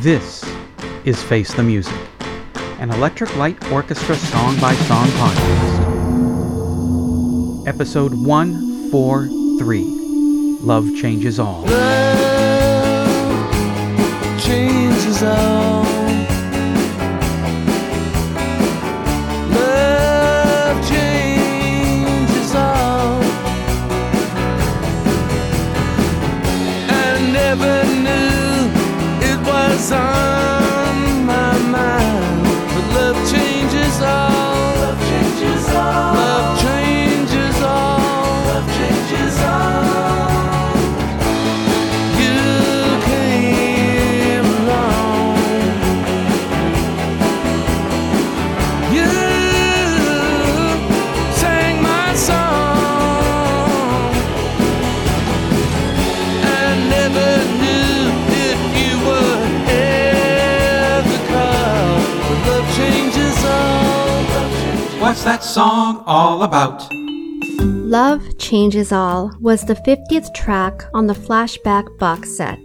This is Face the Music, an Electric Light Orchestra song by song podcast. Episode 143 Love Changes All. Love changes all. Never it What's that song all about? Love Changes All was the 50th track on the Flashback box set,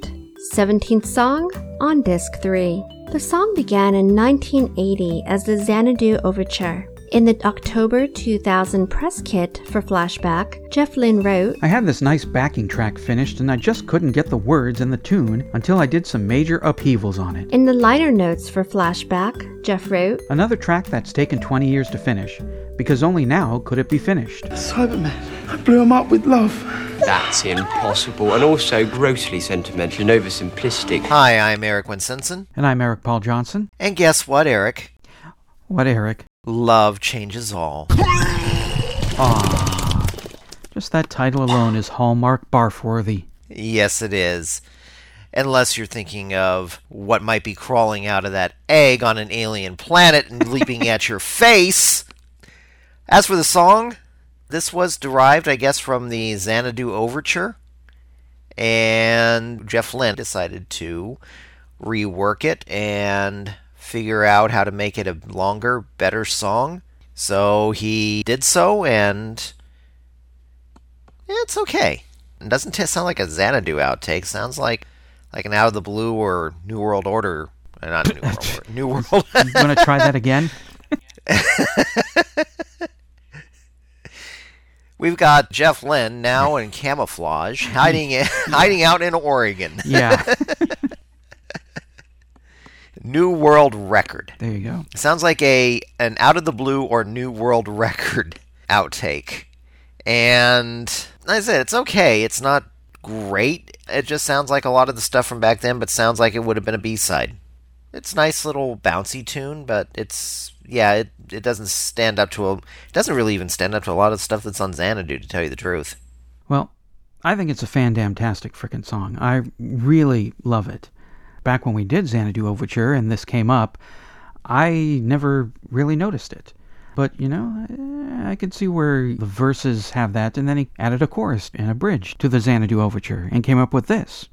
17th song on disc 3. The song began in 1980 as the Xanadu Overture. In the October 2000 press kit for Flashback, Jeff Lynne wrote, I had this nice backing track finished and I just couldn't get the words and the tune until I did some major upheavals on it. In the liner notes for Flashback, Jeff wrote, Another track that's taken 20 years to finish, because only now could it be finished. Cyberman, I blew him up with love. That's impossible and also grossly sentimental and oversimplistic. Hi, I'm Eric Winsenson. And I'm Eric Paul Johnson. And guess what, Eric? What, Eric? Love changes all. Ah, just that title alone is Hallmark barf-worthy. Yes, it is. Unless you're thinking of what might be crawling out of that egg on an alien planet and leaping at your face. As for the song, this was derived, I guess, from the Xanadu Overture. And Jeff Lynne decided to rework it and figure out how to make it a longer, better song. So he did so, and it's okay. It doesn't t- sound like a Xanadu outtake. Sounds like like an Out of the Blue or New World Order. uh, Not New World Order. New World. You want to try that again? We've got Jeff Lynne now in camouflage, hiding in, hiding out in Oregon. Yeah. New World Record. there you go. Sounds like a an out of the blue or new world record outtake. And like I said, it's okay. It's not great. It just sounds like a lot of the stuff from back then, but sounds like it would have been a B side. It's nice little bouncy tune, but it's yeah, it it doesn't stand up to a it doesn't really even stand up to a lot of stuff that's on Xanadu to tell you the truth. Well, I think it's a fan-damtastic frickin' song. I really love it. Back when we did Xanadu Overture and this came up, I never really noticed it. But, you know, I could see where the verses have that, and then he added a chorus and a bridge to the Xanadu Overture and came up with this.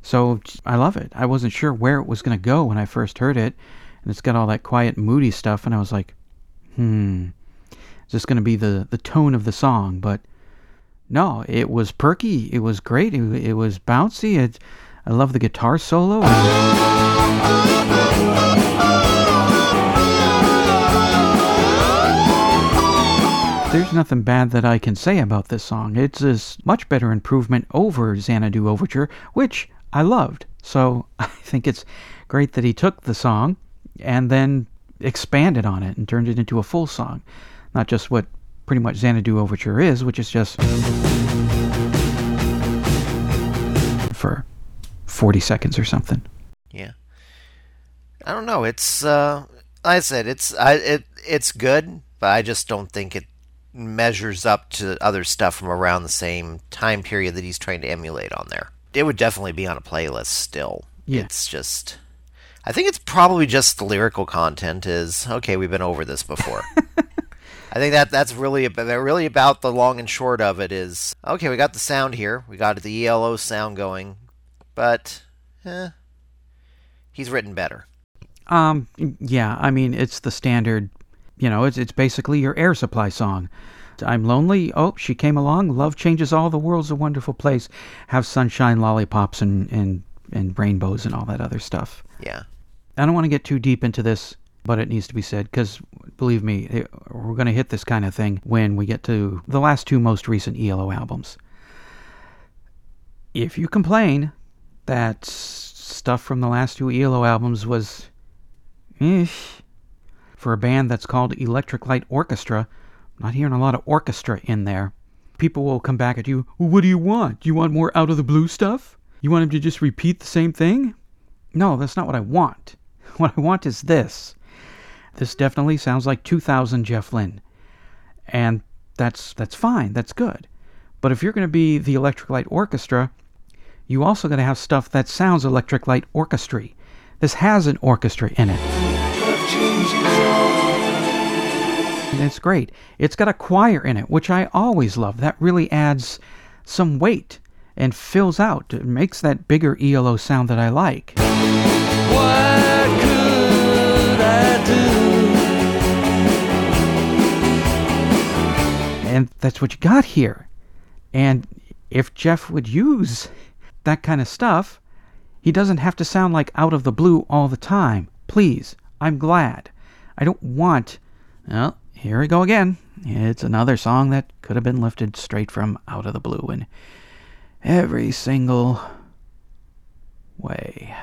So I love it. I wasn't sure where it was going to go when I first heard it, and it's got all that quiet, moody stuff, and I was like, hmm, is this going to be the, the tone of the song? But no, it was perky. It was great. It, it was bouncy. It, I love the guitar solo. There's nothing bad that I can say about this song. It's a much better improvement over Xanadu Overture, which I loved. So I think it's great that he took the song and then expanded on it and turned it into a full song. Not just what pretty much Xanadu Overture is, which is just for 40 seconds or something. Yeah. I don't know. It's uh like I said, it's I it it's good, but I just don't think it measures up to other stuff from around the same time period that he's trying to emulate on there. It would definitely be on a playlist still. Yeah. It's just I think it's probably just the lyrical content is okay, we've been over this before. I think that that's really about, really about the long and short of it is okay. We got the sound here, we got the ELO sound going, but eh, he's written better. Um, yeah, I mean, it's the standard, you know, it's, it's basically your air supply song. I'm lonely. Oh, she came along. Love changes all. The world's a wonderful place. Have sunshine, lollipops, and, and, and rainbows and all that other stuff. Yeah. I don't want to get too deep into this, but it needs to be said because believe me, it- we're going to hit this kind of thing when we get to the last two most recent ELO albums. If you complain that stuff from the last two ELO albums was ish for a band that's called Electric Light Orchestra, I'm not hearing a lot of orchestra in there. People will come back at you. Well, what do you want? Do you want more out of the blue stuff? You want him to just repeat the same thing? No, that's not what I want. What I want is this. This definitely sounds like 2000 Jeff Lynne. And that's that's fine. That's good. But if you're going to be the Electric Light Orchestra, you also got to have stuff that sounds Electric Light Orchestra. This has an orchestra in it. And it's great. It's got a choir in it, which I always love. That really adds some weight and fills out. It makes that bigger ELO sound that I like. What could I do? And that's what you got here. And if Jeff would use that kind of stuff, he doesn't have to sound like out of the blue all the time. Please, I'm glad. I don't want. Well, here we go again. It's another song that could have been lifted straight from Out of the Blue in every single way.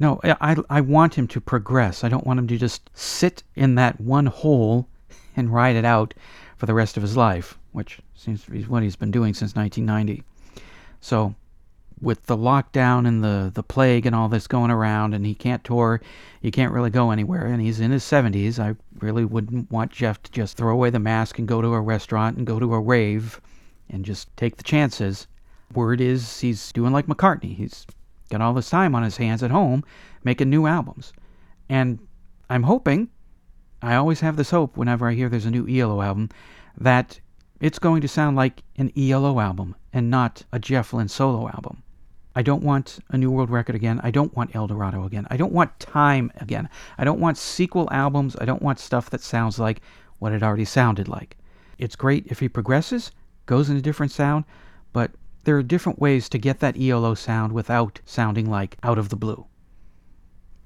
No, I, I want him to progress. I don't want him to just sit in that one hole and ride it out for the rest of his life, which seems to be what he's been doing since 1990. So, with the lockdown and the, the plague and all this going around, and he can't tour, he can't really go anywhere, and he's in his 70s, I really wouldn't want Jeff to just throw away the mask and go to a restaurant and go to a rave and just take the chances. Word is he's doing like McCartney. He's got all this time on his hands at home making new albums. And I'm hoping, I always have this hope whenever I hear there's a new ELO album, that it's going to sound like an ELO album and not a Jeff Lynne solo album. I don't want a New World Record again. I don't want El Dorado again. I don't want Time again. I don't want sequel albums. I don't want stuff that sounds like what it already sounded like. It's great if he progresses, goes in a different sound, but there are different ways to get that ELO sound without sounding like out of the blue.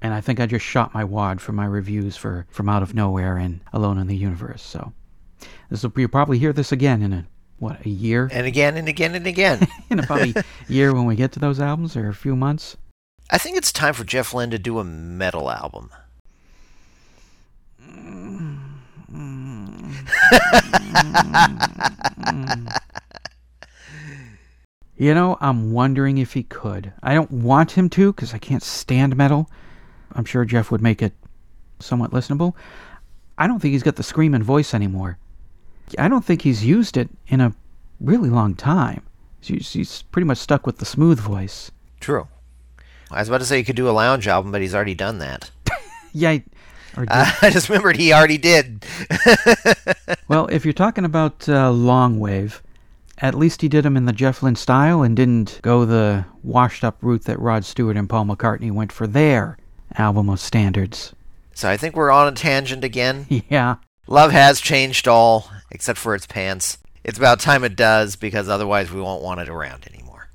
And I think I just shot my wad for my reviews for From Out of Nowhere and Alone in the Universe. So this will you'll probably hear this again in a what a year And again and again and again. in about a year when we get to those albums or a few months. I think it's time for Jeff Lynne to do a metal album. You know, I'm wondering if he could. I don't want him to because I can't stand metal. I'm sure Jeff would make it somewhat listenable. I don't think he's got the screaming voice anymore. I don't think he's used it in a really long time. He's, he's pretty much stuck with the smooth voice. True. I was about to say he could do a lounge album, but he's already done that. Yeah, I- Uh, I just remembered he already did. well, if you're talking about uh, long wave, at least he did them in the Jeff Lynne style and didn't go the washed up route that Rod Stewart and Paul McCartney went for their album of standards. So I think we're on a tangent again. Yeah. Love has changed all, except for its pants. It's about time it does, because otherwise we won't want it around anymore.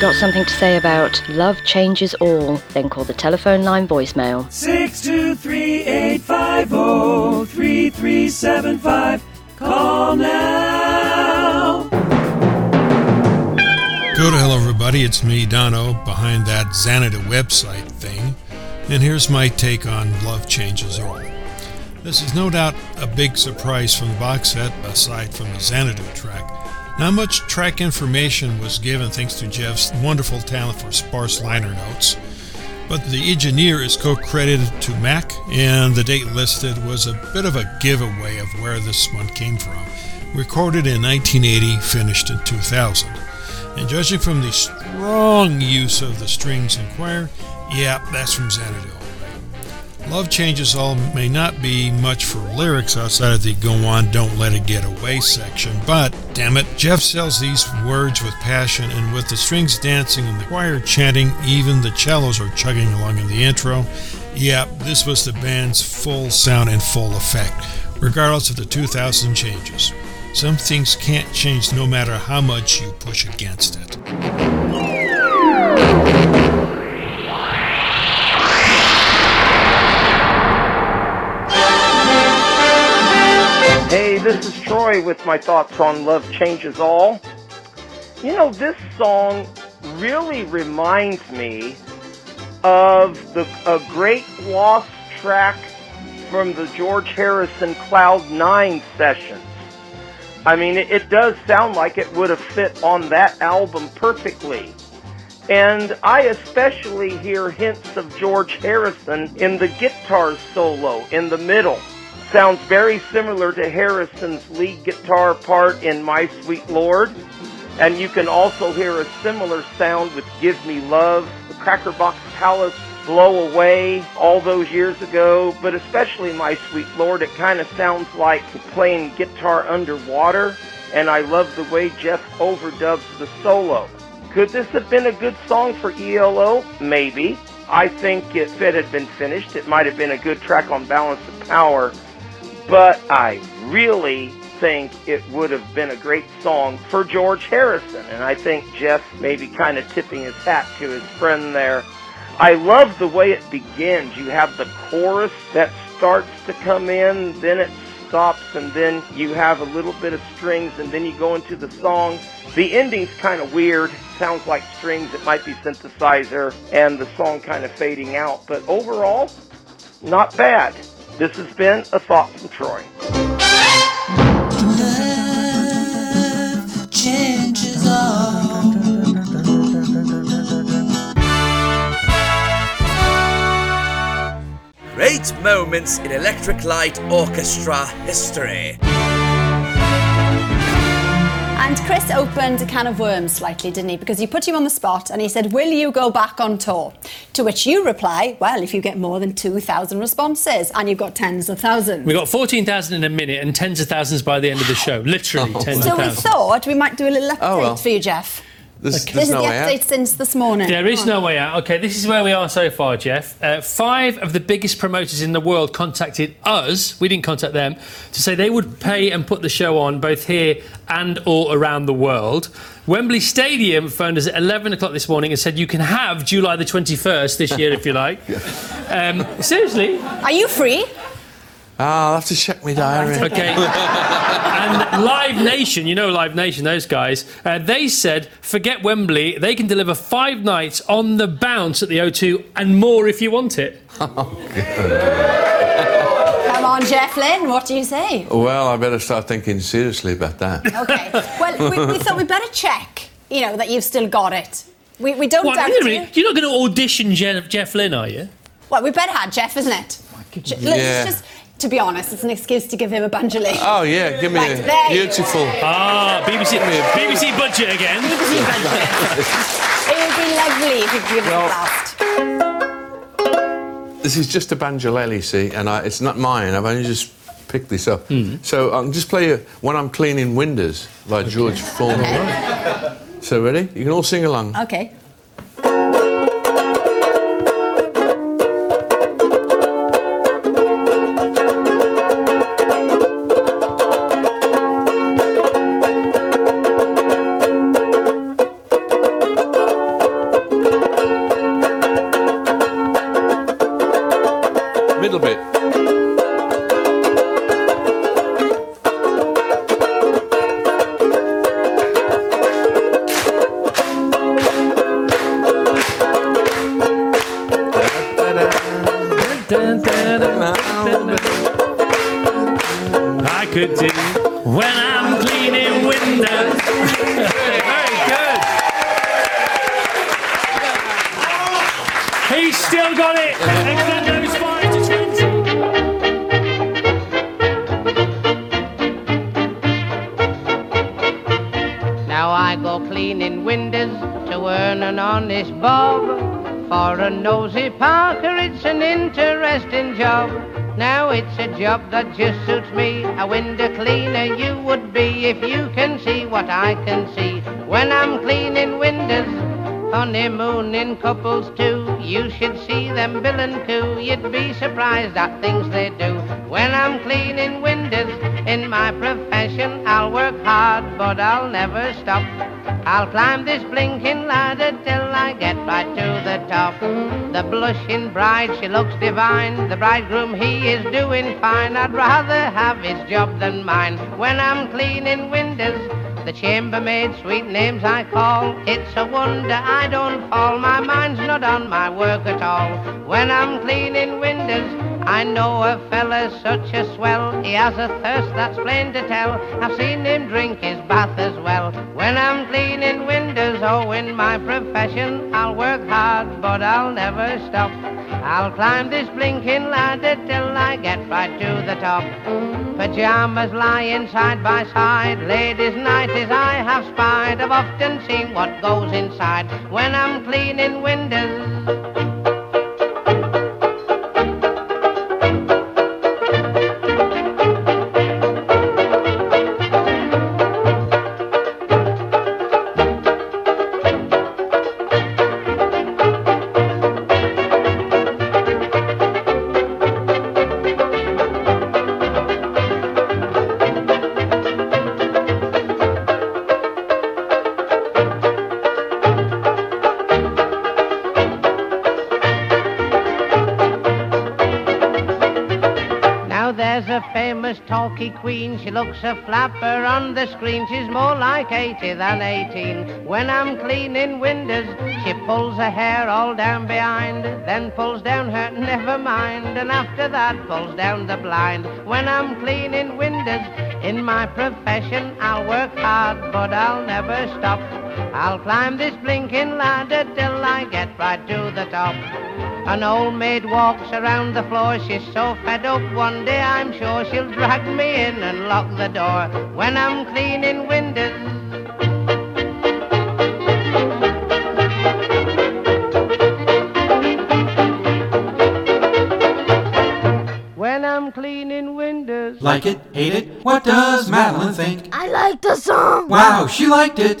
Got something to say about Love Changes All? Then call the telephone line voicemail. 623-850-3375. Call now. Hello everybody, it's me, Dono, behind that Xanadu website thing, and here's my take on Love Changes All. This is no doubt a big surprise from the box set, aside from the Xanadu track. Not much track information was given thanks to Jeff's wonderful talent for sparse liner notes, but the engineer is co-credited to Mack, and the date listed was a bit of a giveaway of where this one came from. Recorded in 1980, finished in 2000. And judging from the strong use of the strings and choir, yeah, that's from Xanadu. Love Changes All may not be much for lyrics outside of the Go On, Don't Let It Get Away section, but damn it, Jeff sells these words with passion, and with the strings dancing and the choir chanting, even the cellos are chugging along in the intro. Yeah, this was the band's full sound and full effect, regardless of the 2000 changes. Some things can't change no matter how much you push against it. Hey, this is Troy with my thoughts on Love Changes All. You know, this song really reminds me of the a great lost track from the George Harrison Cloud 9 sessions. I mean, it, it does sound like it would have fit on that album perfectly. And I especially hear hints of George Harrison in the guitar solo in the middle. Sounds very similar to Harrison's lead guitar part in My Sweet Lord. And you can also hear a similar sound with Give Me Love, the Crackerbox Palace Blow Away all those years ago, but especially My Sweet Lord, it kind of sounds like playing guitar underwater, and I love the way Jeff overdubs the solo. Could this have been a good song for ELO? Maybe. I think if it had been finished, it might have been a good track on Balance of Power, but I really think it would have been a great song for George Harrison, and I think Jeff maybe kind of tipping his hat to his friend there. I love the way it begins. You have the chorus that starts to come in, then it stops, and then you have a little bit of strings, and then you go into the song. The ending's kind of weird. Sounds like strings. It might be synthesizer, and the song kind of fading out. But overall, not bad. This has been a thought from Troy. changes all. Moments in Electric Light Orchestra history. And Chris opened a can of worms slightly, didn't he? Because you put you on the spot and he said, Will you go back on tour? To which you reply, Well, if you get more than 2,000 responses and you've got tens of thousands. We got 14,000 in a minute and tens of thousands by the end of the show. Literally tens So of we thought we might do a little update Oh, well. for you, Jeff. There's- this there's is no the way out. update since this morning. There is no way out. Okay, this is where we are so far, Jeff. Uh, five of the biggest promoters in the world contacted us. We didn't contact them to say they would pay and put the show on both here and all around the world. Wembley Stadium phoned us at 11 o'clock this morning and said you can have July the 21st this year if you like. um, seriously? Are you free? Ah, I'll have to check my diary. Okay. and Live Nation, you know Live Nation, those guys, uh, they said forget Wembley, they can deliver five nights on the bounce at the O2 and more if you want it. Come on, Jeff Lynne, what do you say? Well, I better start thinking seriously about that. Okay. Well, we, we thought we'd better check, you know, that you've still got it. We, we don't What, doubt wait a you. minute, You're not going to audition Jeff, Jeff Lynne, are you? Well, we better have Jeff, isn't it? Je- let's Yeah. just, to be honest, it's an excuse to give him a banjolele. Oh, yeah, give me Right, a beautiful. Ah, BBC, BBC budget again. It would be lovely if you could give Well- us a blast. This is just a banjolele, see, and I, it's not mine. I've only just picked this up. So I'll just play you When I'm Cleaning Windows by George Formby. So ready? You can all sing along. Okay. I could do when I'm cleaning windows. Very good. He's still got it. Extendo's five to 20. Now I go cleaning windows to earn an honest bob. For a nosy Parker, it's an interesting job. Now it's a job that just suits me. A window cleaner you would be if you can see what I can see. When I'm cleaning windows, honeymooning couples too. You should see them bill and coo. You'd be surprised at things they do. When I'm cleaning windows in my profession, I'll work hard, but I'll never stop. I'll climb this blinking ladder till I get right to the top. The blushing bride, she looks divine. The bridegroom, he is doing fine. I'd rather have his job than mine. When I'm cleaning windows, the chambermaid, sweet names I call. It's a wonder I don't fall. My mind's not on my work at all. When I'm cleaning windows, I know a fella's such a swell. He has a thirst that's plain to tell. I've seen him drink his bath as well. When I'm cleaning windows, oh, in my profession, I'll work hard, but I'll never stop. I'll climb this blinking ladder till I get right to the top. Pajamas lying side by side, ladies' nighties I have spied. I've often seen what goes inside when I'm cleaning windows. There's a famous talky queen. She looks a flapper on the screen. She's more like 80 than 18. When I'm cleaning windows, she pulls her hair all down behind, then pulls down her never mind, and after that pulls down the blind. When I'm cleaning windows, in my profession, I'll work hard, but I'll never stop. I'll climb this blinking ladder till I get right to the top. An old maid walks around the floor. She's so fed up one day, I'm sure she'll drag me in and lock the door when I'm cleaning windows. When I'm cleaning windows. Like it? Hate it? What does Madeline think? I like the song. Wow, she liked it.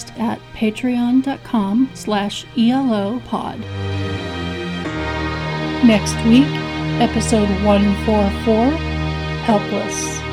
podcast at patreon.com slash elopod. Next week, episode 144, Helpless.